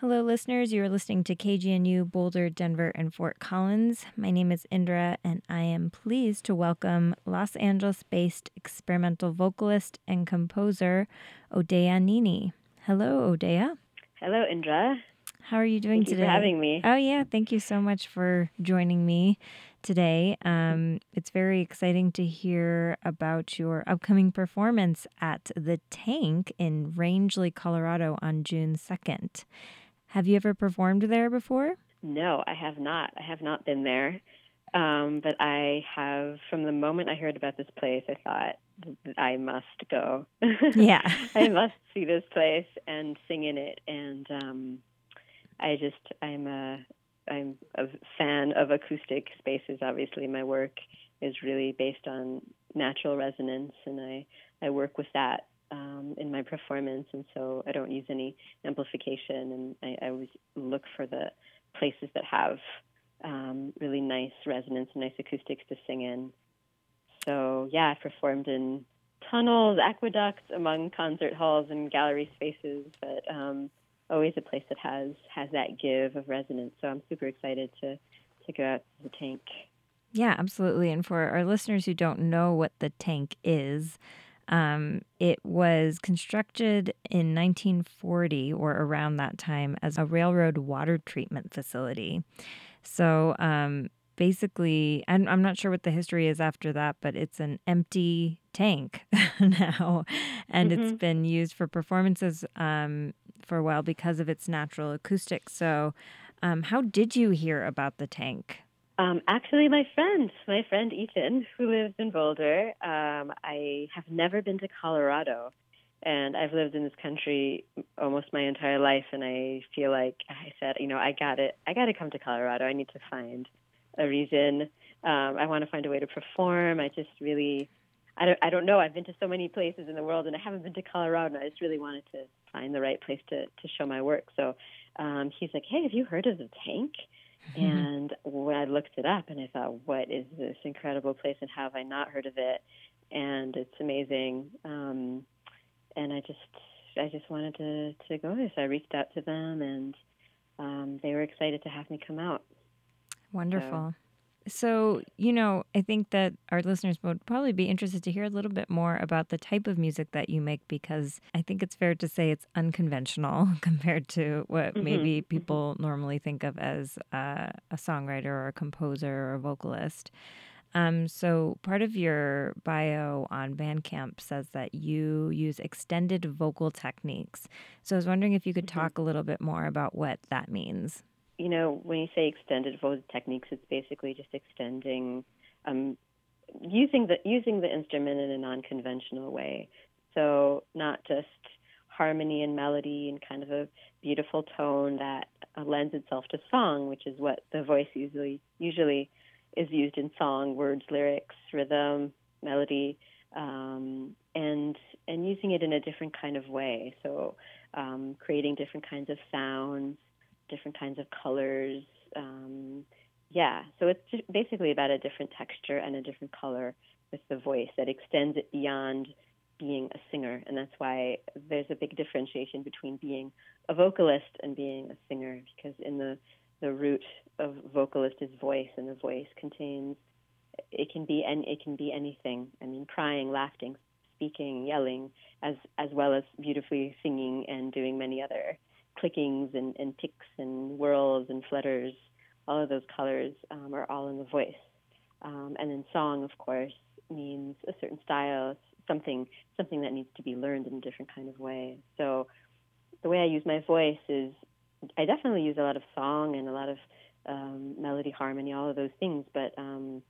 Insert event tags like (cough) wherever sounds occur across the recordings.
Hello, listeners. You are listening to KGNU Boulder, Denver, and Fort Collins. My name is Indra, and I am pleased to welcome Los Angeles based experimental vocalist and composer Odeya Nini. Hello, Odeya. Hello, Indra. How are you doing Thank today? You for having me. Oh, yeah. Thank you so much for joining me today. Um, it's very exciting to hear about your upcoming performance at the Tank in Rangely, Colorado on June 2nd. Have you ever performed there before? No, I have not. I have not been there. Um, but I have, from the moment I heard about this place, I thought I must go. (laughs) Yeah. I must see this place and sing in it. And um, I just, I'm a, I'm a fan of acoustic spaces. Obviously, my work is really based on natural resonance, and I, I work with that um, in my performance, and so I don't use any amplification, and I, I always look for the places that have um, really nice resonance and nice acoustics to sing in. So yeah, I've performed in tunnels, aqueducts, among concert halls and gallery spaces, but um, always a place that has has that give of resonance. So I'm super excited to to go out to the tank. Yeah, absolutely. And for our listeners who don't know what the tank is, um, it was constructed in 1940 or around that time as a railroad water treatment facility. So um, basically, I'm, I'm not sure what the history is after that, but it's an empty tank (laughs) now. And Mm-hmm. it's been used for performances um, for a while because of its natural acoustics. So, um, how did you hear about the tank? Um, actually, my friend, my friend Ethan, who lives in Boulder, um, I have never been to Colorado, and I've lived in this country almost my entire life, and I feel like I said, you know, I got it, I got to come to Colorado. I need to find a reason. Um, I want to find a way to perform. I just really, I don't, I don't know. I've been to so many places in the world, and I haven't been to Colorado. And I just really wanted to find the right place to to show my work. So um, he's like, "Hey, have you heard of the Tank?" And when I looked it up, and I thought, "What is this incredible place? And how have I not heard of it?" And it's amazing. Um, and I just, I just wanted to to go there. So I reached out to them, and um, they were excited to have me come out. Wonderful. So, you know, I think that our listeners would probably be interested to hear a little bit more about the type of music that you make because I think it's fair to say it's unconventional (laughs) compared to what Mhm, maybe mhm. people normally think of as uh, a songwriter or a composer or a vocalist. Um, so, part of your bio on Bandcamp says that you use extended vocal techniques. So, I was wondering if you could Mhm. talk a little bit more about what that means. You know, when you say extended vocal techniques, it's basically just extending, um, using the using the instrument in a non-conventional way. So not just harmony and melody and kind of a beautiful tone that uh, lends itself to song, which is what the voice usually usually is used in song: words, lyrics, rhythm, melody, um, and and using it in a different kind of way. So um, creating different kinds of sounds different kinds of colors. Um, yeah, so it's just basically about a different texture and a different color with the voice that extends it beyond being a singer. And that's why there's a big differentiation between being a vocalist and being a singer, because in the, the root of vocalist is voice, and the voice contains it can be and it can be anything. I mean, crying, laughing, speaking, yelling, as as well as beautifully singing and doing many other clickings and, and ticks and whirls and flutters, all of those colors um, are all in the voice. Um, and then song, of course, means a certain style, something something that needs to be learned in a different kind of way. So the way I use my voice is I definitely use a lot of song and a lot of um, melody, harmony, all of those things, but um,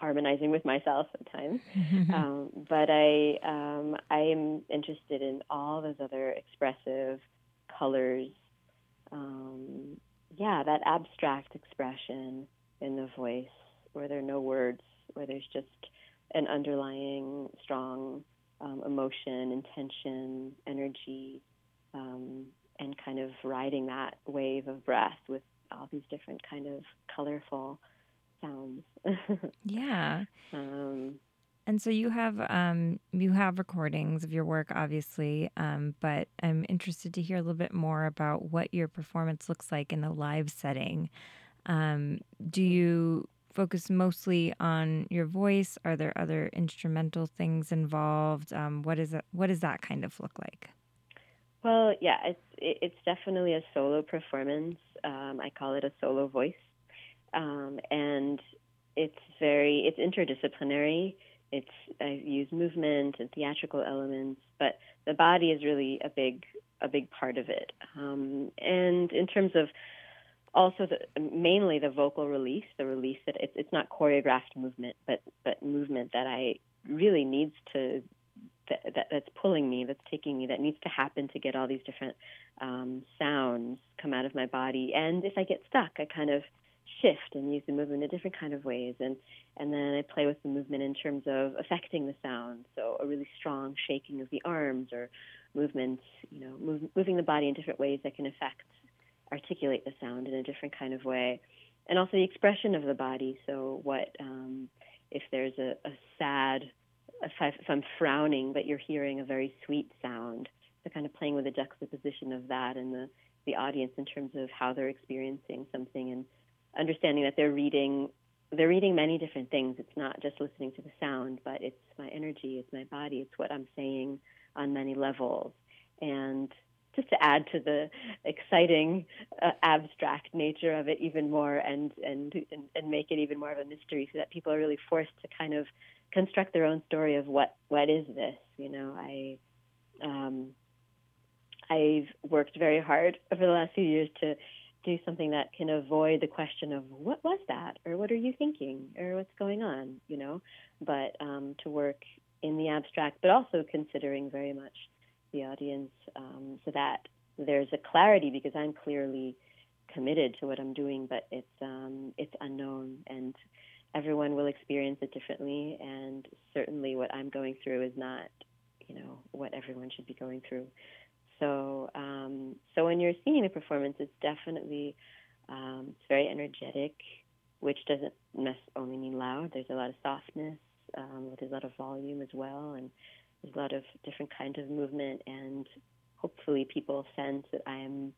harmonizing with myself at times. (laughs) um, but I um, I am interested in all those other expressive colors. Um, yeah, that abstract expression in the voice, where there are no words, where there's just an underlying strong um, emotion, intention, energy, um, and kind of riding that wave of breath with all these different kind of colorful sounds. (laughs) yeah. um, And so you have um, you have recordings of your work, obviously, um, but I'm interested to hear a little bit more about what your performance looks like in a live setting. Um, do you focus mostly on your voice? Are there other instrumental things involved? Um, what is that? What does that kind of look like? Well, yeah, it's it's definitely a solo performance. Um, I call it a solo voice, um, and it's very it's interdisciplinary. It's I use movement and theatrical elements, but the body is really a big a big part of it. Um, and in terms of also the, mainly the vocal release, the release that it's, it's not choreographed movement, but but movement that I really needs to that, that, that's pulling me, that's taking me, that needs to happen to get all these different um, sounds come out of my body. And if I get stuck, I kind of shift and use the movement in different kind of ways. And and then I play with the movement in terms of affecting the sound. So a really strong shaking of the arms or movements you know move, moving the body in different ways that can affect articulate the sound in a different kind of way. And also the expression of the body. So what um, if there's a, a sad if, I, if I'm frowning but you're hearing a very sweet sound so kind of playing with the juxtaposition of that and the the audience in terms of how they're experiencing something and understanding that they're reading they're reading many different things. It's not just listening to the sound, but it's my energy, it's my body, it's what I'm saying on many levels. And just to add to the exciting uh, abstract nature of it even more and, and and and make it even more of a mystery so that people are really forced to kind of construct their own story of what what is this you know i um i've worked very hard over the last few years to do something that can avoid the question of what was that? Or what are you thinking? Or what's going on? You know? But um, to work in the abstract but also considering very much the audience um, so that there's a clarity because i'm clearly committed to what i'm doing but it's um, it's unknown and everyone will experience it differently. And certainly what i'm going through is not you know what everyone should be going through so, um, so when you're seeing a performance, it's definitely um, it's very energetic, which doesn't only mean loud. There's a lot of softness. Um, there's a lot of volume as well, and there's a lot of different kinds of movement. And hopefully, people sense that I am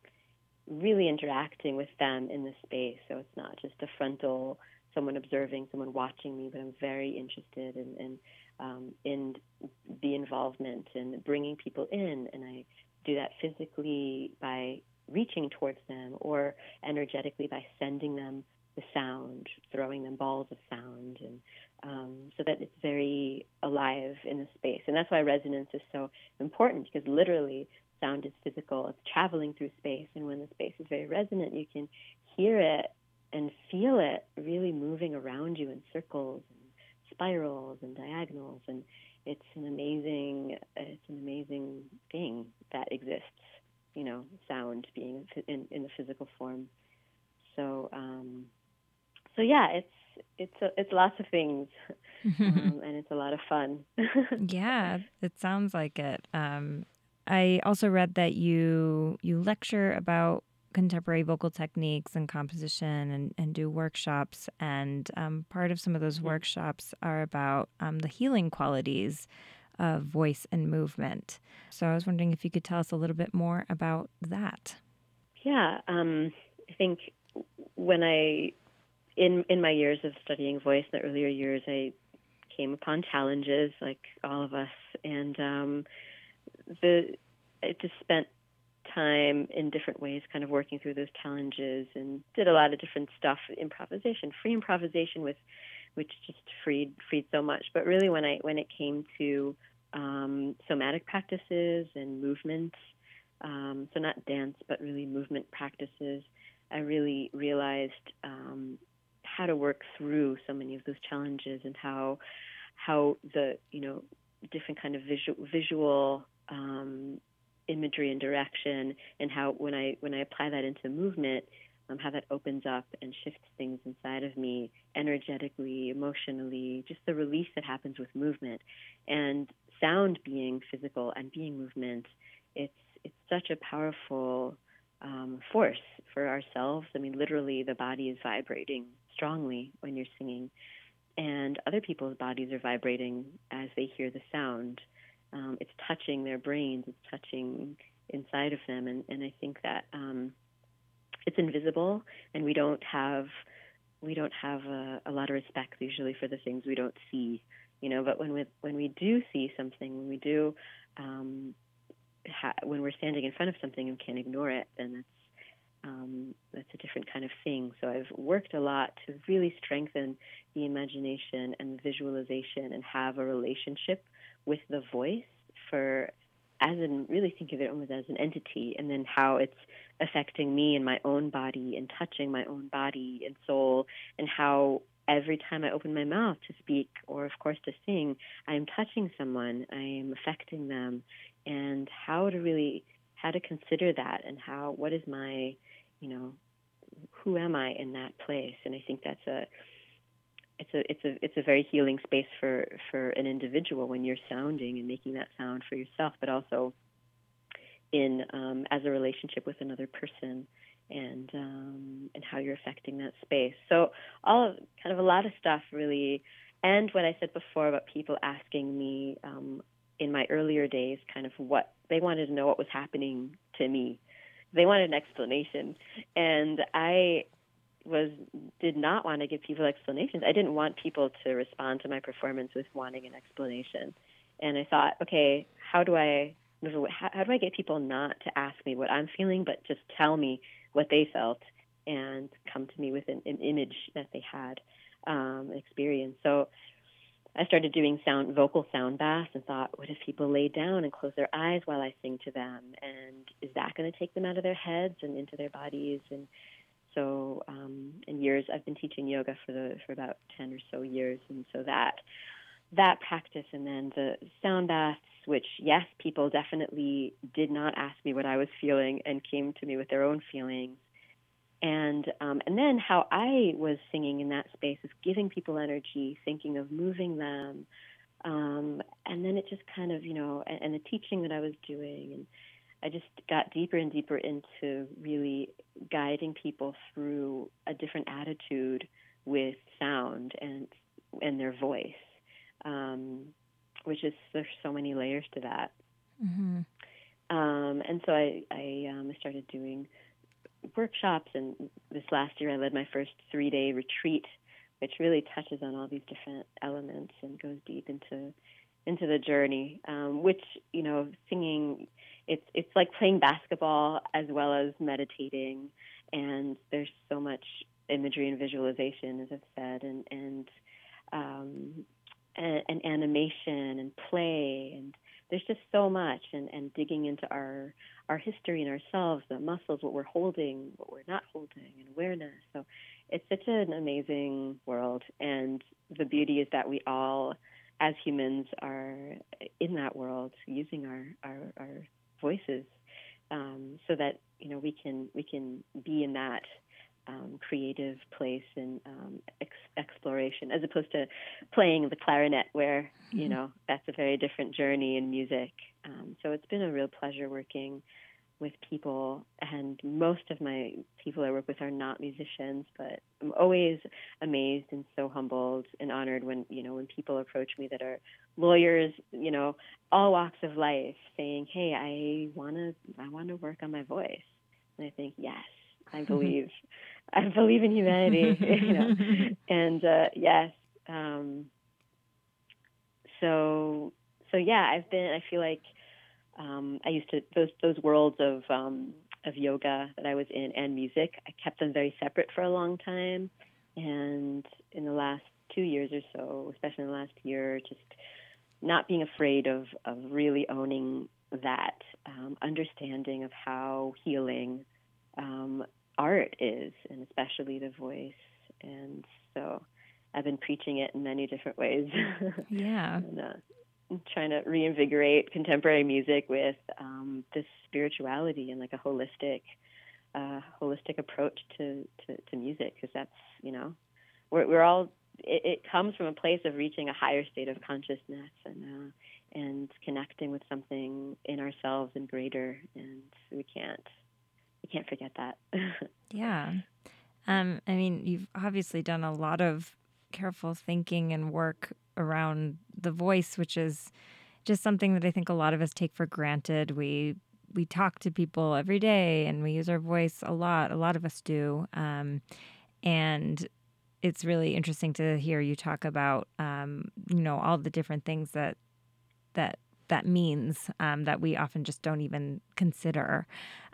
really interacting with them in the space. So it's not just a frontal someone observing, someone watching me, but I'm very interested in in, um, in the involvement and bringing people in, and I do that physically by reaching towards them or energetically by sending them the sound, throwing them balls of sound, and um, so that it's very alive in the space. And that's why resonance is so important because literally sound is physical. It's traveling through space, and when the space is very resonant, you can hear it and feel it really moving around you in circles and spirals and diagonals and it's an amazing it's an amazing thing that exists you know sound being in, in the physical form. So um, so yeah it's it's a, it's lots of things (laughs) um, and it's a lot of fun. (laughs) Yeah it sounds like it. Um, i also read that you you lecture about contemporary vocal techniques and composition and, and do workshops. And um, part of some of those workshops are about um, the healing qualities of voice and movement. So I was wondering if you could tell us a little bit more about that. Yeah, um, I think when I, in in my years of studying voice, in the earlier years, I came upon challenges like all of us, and um, the I just spent time in different ways, kind of working through those challenges, and did a lot of different stuff, improvisation, free improvisation, with which just freed freed so much. But really, when I when it came to um, somatic practices and movement, um, so not dance, but really movement practices, I really realized um, how to work through so many of those challenges and how how the you know different kind of visual visual um, imagery and direction, and how when I when I apply that into movement, um, how that opens up and shifts things inside of me energetically, emotionally, just the release that happens with movement, and sound being physical and being movement. It's it's such a powerful um, force for ourselves. I mean, literally, the body is vibrating strongly when you're singing, and other people's bodies are vibrating as they hear the sound. Um, it's touching their brains, it's touching inside of them, and, and I think that um, it's invisible, and we don't have we don't have a, a lot of respect usually for the things we don't see, you know. But when we when we do see something, when we do um, ha- when we're standing in front of something and can't ignore it, then that's um, that's a different kind of thing. So I've worked a lot to really strengthen the imagination and the visualization and have a relationship with the voice for as in really think of it almost as an entity and then how it's affecting me and my own body and touching my own body and soul and how every time I open my mouth to speak or of course to sing, I am touching someone, I am affecting them. And how to really how to consider that and how what is my you know who am I in that place? And I think that's a it's a it's a it's a very healing space for for an individual when you're sounding and making that sound for yourself but also in um, as a relationship with another person and um, and how you're affecting that space so all of kind of a lot of stuff really and what I said before about people asking me um, in my earlier days kind of what they wanted to know what was happening to me. They wanted an explanation. And I was did not want to give people explanations. I didn't want people to respond to my performance with wanting an explanation. And I thought, okay, how do I how, how do I get people not to ask me what I'm feeling, but just tell me what they felt and come to me with an, an image that they had um, experience. So I started doing sound vocal sound baths and thought, what if people lay down and close their eyes while I sing to them? And is that going to take them out of their heads and into their bodies? And so, um, in years, I've been teaching yoga for the for about ten or so years, and so that that practice and then the sound baths, which yes, people definitely did not ask me what I was feeling and came to me with their own feelings. And um, and then how I was singing in that space is giving people energy, thinking of moving them, um, and then it just kind of you know and, and, the teaching that I was doing, and I just got deeper and deeper into really guiding people through a different attitude with sound and and their voice, um, which is there's so many layers to that. Mm-hmm. Um, and so I I um, started doing workshops, and this last year I led my first three day retreat, which really touches on all these different elements and goes deep into into the journey. Um, which you know, singing it's it's like playing basketball as well as meditating, and there's so much imagery and visualization, as I've said, and and um, and, and animation and play and there's just so much and, and digging into our our history and ourselves, the muscles, what we're holding, what we're not holding, and awareness. So it's such an amazing world. And the beauty is that we all, as humans, are in that world using our, our, our voices um, so that, you know, we can, we can be in that um, creative place and um, ex- exploration, as opposed to playing the clarinet, where you mm-hmm. know that's a very different journey in music. Um, so it's been a real pleasure working with people, and most of my people I work with are not musicians, but I'm always amazed and so humbled and honored when you know when people approach me that are lawyers, you know, all walks of life, saying, "Hey, I wanna I want to work on my voice," and I think, yes, I (laughs) believe. I believe in humanity, (laughs) you know. (laughs) And uh, yes, um, so so yeah, I've been. I feel like um, I used to those those worlds of um, of yoga that I was in and music. I kept them very separate for a long time, and in the last two years or so, especially in the last year, just not being afraid of of really owning that um, understanding of how healing um, art is, and especially the voice. And so I've been preaching it in many different ways. (laughs) Yeah. and, uh, trying to reinvigorate contemporary music with um, this spirituality and like a holistic, uh, holistic approach to, to, to music because that's, you know, we're, we're all, it, it, comes from a place of reaching a higher state of consciousness and, uh, and connecting with something in ourselves and greater. And we can't we can't forget that. (laughs) yeah. Um, I mean, you've obviously done a lot of careful thinking and work around the voice, which is just something that I think a lot of us take for granted. We we talk to people every day and we use our voice a lot. A lot of us do. Um, and it's really interesting to hear you talk about, um, you know, all the different things that that that means um, that we often just don't even consider.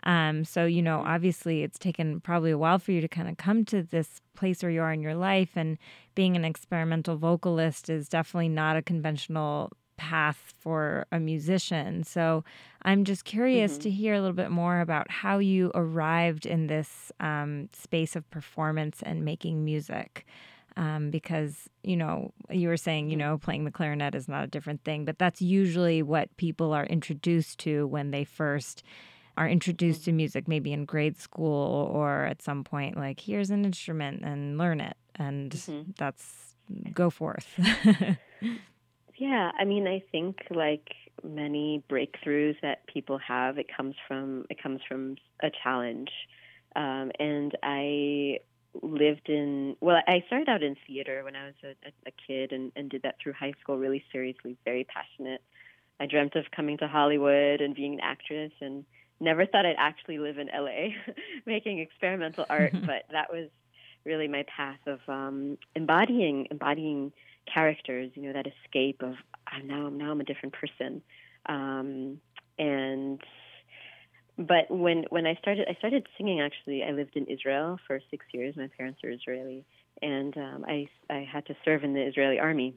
Um, so, you know, obviously it's taken probably a while for you to kind of come to this place where you are in your life. And being an experimental vocalist is definitely not a conventional path for a musician. So I'm just curious mm-hmm. to hear a little bit more about how you arrived in this um, space of performance and making music. Um, because, you know, you were saying, you mm-hmm. know, playing the clarinet is not a different thing, but that's usually what people are introduced to when they first are introduced mm-hmm. to music, maybe in grade school or at some point, like, here's an instrument and learn it. And mm-hmm. that's go forth. (laughs) Yeah, I mean, I think like many breakthroughs that people have, it comes from it comes from a challenge. Um, and I lived in well, I started out in theater when I was a, a kid and, and did that through high school, really seriously, very passionate. I dreamt of coming to Hollywood and being an actress, and never thought I'd actually live in LA (laughs) making experimental art. (laughs) but that was really my path of um, embodying embodying characters, you know, that escape of I'm now now I'm a different person. Um, and but when when I started I started singing actually I lived in Israel for six years. My parents are Israeli, and um, I I had to serve in the Israeli army,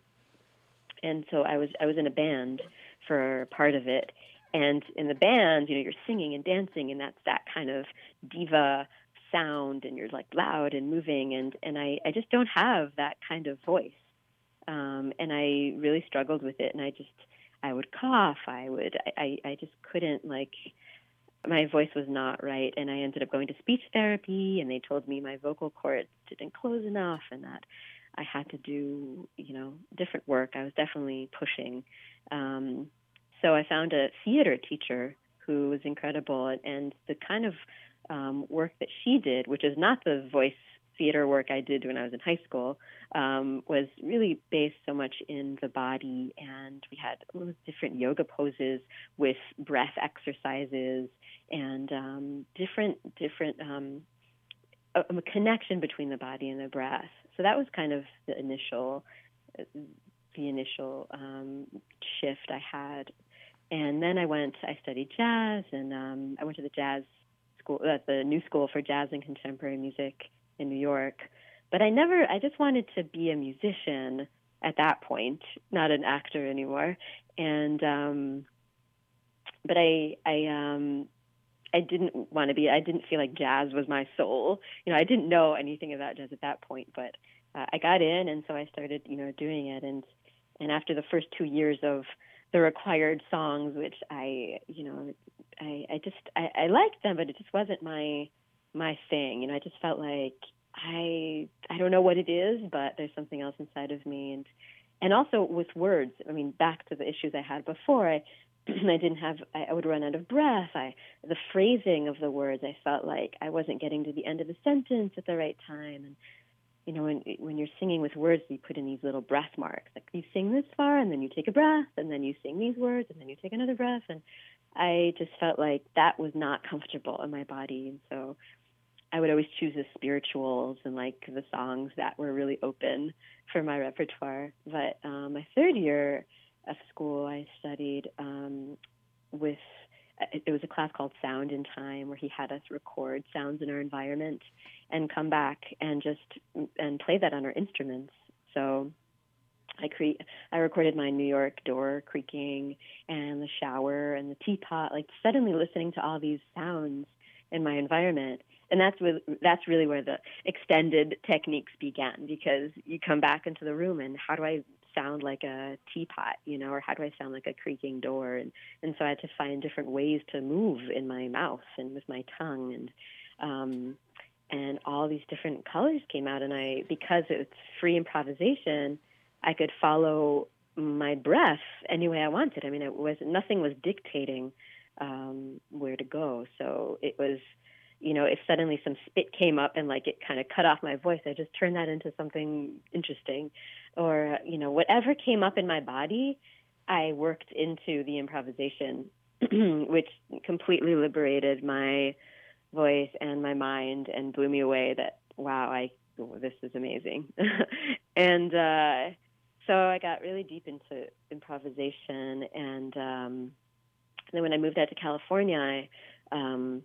and so I was I was in a band for part of it. And in the band, you know, you're singing and dancing, and that's that kind of diva sound, and you're like loud and moving, and and I I just don't have that kind of voice um, and I really struggled with it. And I just, I would cough. I would, I, I just couldn't like. My voice was not right, and I ended up going to speech therapy. And they told me my vocal cords didn't close enough, and that I had to do, you know, different work. I was definitely pushing. Um, so I found a theater teacher who was incredible, and, and the kind of um, work that she did, which is not the voice theater work I did when I was in high school um, was really based so much in the body, and we had different yoga poses with breath exercises and um, different different um, a, a, connection between the body and the breath. So that was kind of the initial the initial um, shift I had, and then I went. I studied jazz, and um, I went to the jazz school at the New School for Jazz and Contemporary Music in New York. But I never, I just wanted to be a musician at that point, not an actor anymore. And, um, but I, I, um, I didn't want to be, I didn't feel like jazz was my soul. You know, I didn't know anything about jazz at that point, but uh, I got in and so I started, you know, doing it. And, and after the first two years of the required songs, which I, you know, I, I just, I, I liked them, but it just wasn't my, my thing. You know, I just felt like I I don't know what it is, but there's something else inside of me, and and also with words. I mean, back to the issues I had before. I (clears throat) I didn't have. I, I would run out of breath. I the phrasing of the words. I felt like I wasn't getting to the end of the sentence at the right time, and you know, when when you're singing with words, you put in these little breath marks. Like you sing this far, and then you take a breath, and then you sing these words, and then you take another breath, and I just felt like that was not comfortable in my body, and so I would always choose the spirituals and like the songs that were really open for my repertoire. But um, my third year of school, I studied um, with it was a class called Sound in Time where he had us record sounds in our environment and come back and just and play that on our instruments. So I create I recorded my New York door creaking and the shower and the teapot like suddenly listening to all these sounds in my environment and that's really, that's really where the extended techniques began because you come back into the room and how do I sound like a teapot, you know, or how do I sound like a creaking door? And and so I had to find different ways to move in my mouth and with my tongue and um, and all these different colors came out and I because it's free improvisation, I could follow my breath any way I wanted. I mean, it was nothing was dictating um, where to go. So it was you know, if suddenly some spit came up and like it kind of cut off my voice, I just turned that into something interesting. Or, you know, whatever came up in my body, I worked into the improvisation, (clears throat) which completely liberated my voice and my mind and blew me away that, wow, I, oh, this is amazing. (laughs) and, uh, so I got really deep into improvisation and, um, then when I moved out to California, I, um,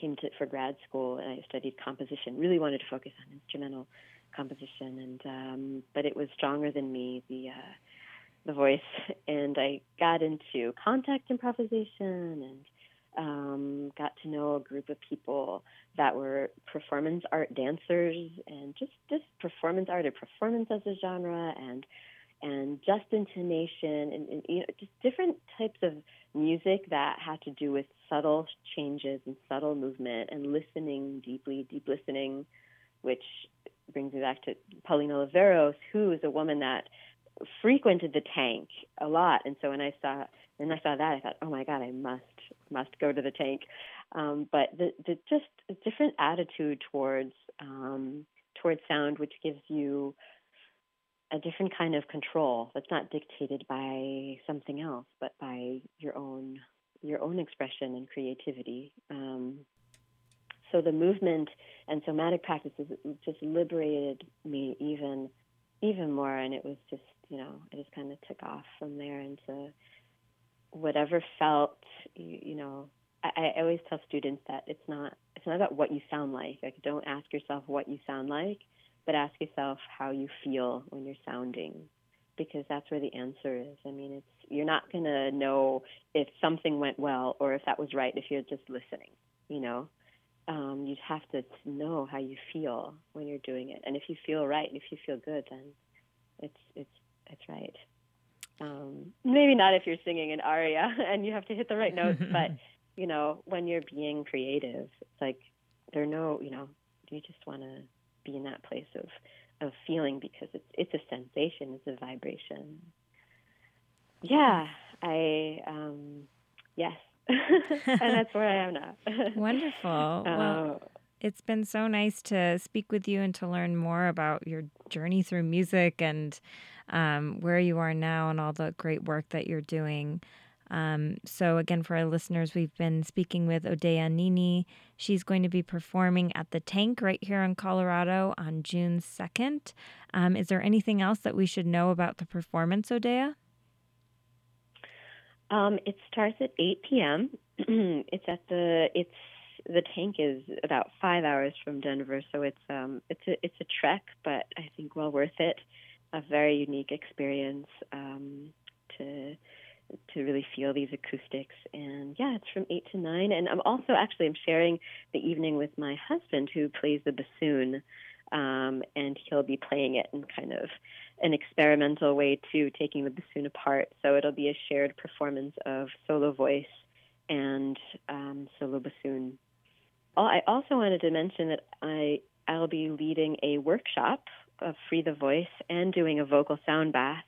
came to for grad school and I studied composition. Really wanted to focus on instrumental composition, and um, but it was stronger than me the uh, the voice, (laughs) and I got into contact improvisation and um, got to know a group of people that were performance art dancers and just just performance art or performance as a genre and and just intonation and, and you know just different types of music that had to do with subtle changes and subtle movement and listening deeply, deep listening, which brings me back to Pauline Oliveros, who is a woman that frequented the tank a lot. And so when I saw when I saw that, I thought, oh my God, I must must go to the tank. Um, but the, the just a different attitude towards um, towards sound, which gives you a different kind of control that's not dictated by something else, but by your own your own expression and creativity. Um, so the movement and somatic practices just liberated me even even more, and it was just you know I just kind of took off from there into whatever felt you, you know. I, always tell students that it's not it's not about what you sound like. Like don't ask yourself what you sound like but ask yourself how you feel when you're sounding because that's where the answer is. I mean, it's you're not going to know if something went well or if that was right if you're just listening, you know. Um, you'd have to know how you feel when you're doing it. And if you feel right, if you feel good, then it's it's it's right. Um, maybe not if you're singing an aria (laughs) and you have to hit the right notes, but (laughs) you know, when you're being creative, it's like there are no, you know, you just want to be in that place of of feeling because it's it's a sensation, it's a vibration. Yeah, I um, yes, (laughs) and that's where I am now. (laughs) Wonderful. Uh, well, it's been so nice to speak with you and to learn more about your journey through music and um, where you are now and all the great work that you're doing. Um, so, again, for our listeners, we've been speaking with Odeya Nini. She's going to be performing at the Tank right here in Colorado on June 2nd. Um, is there anything else that we should know about the performance, Odeya? Um, it starts at 8 p.m. (clears throat) it's at the it's the tank is about five hours from Denver, so it's um it's a it's a trek, but I think well worth it. A very unique experience um, to to really feel these acoustics. And yeah, it's from eight to nine. And I'm also actually I'm sharing the evening with my husband who plays the bassoon, um, and he'll be playing it in kind of an experimental way too, taking the bassoon apart. So it'll be a shared performance of solo voice and um, solo bassoon. I also wanted to mention that I I'll be leading a workshop of Free the Voice and doing a vocal sound bath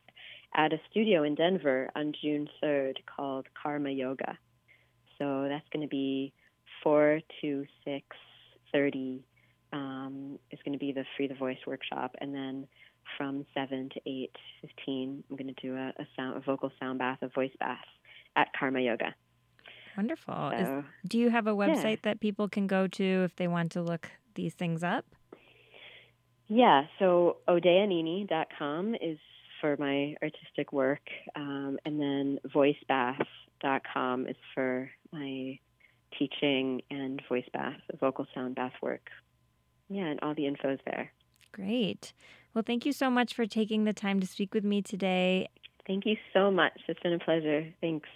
at a studio in Denver on June 3rd called Karma Yoga. So that's going to be 4 to 6.30 um, is going to be the Free the Voice workshop. And then from 7 to 8.15, I'm going to do a, a, sound, a vocal sound bath, a voice bath at Karma Yoga. Wonderful. So, is, do you have a website yeah. that people can go to if they want to look these things up? Yeah, so odeyanini.com is for my artistic work, um, and then voicebath.com is for my teaching and voice bath, vocal sound bath work. Yeah, and all the info is there. Great. Well, thank you so much for taking the time to speak with me today. Thank you so much. It's been a pleasure. Thanks.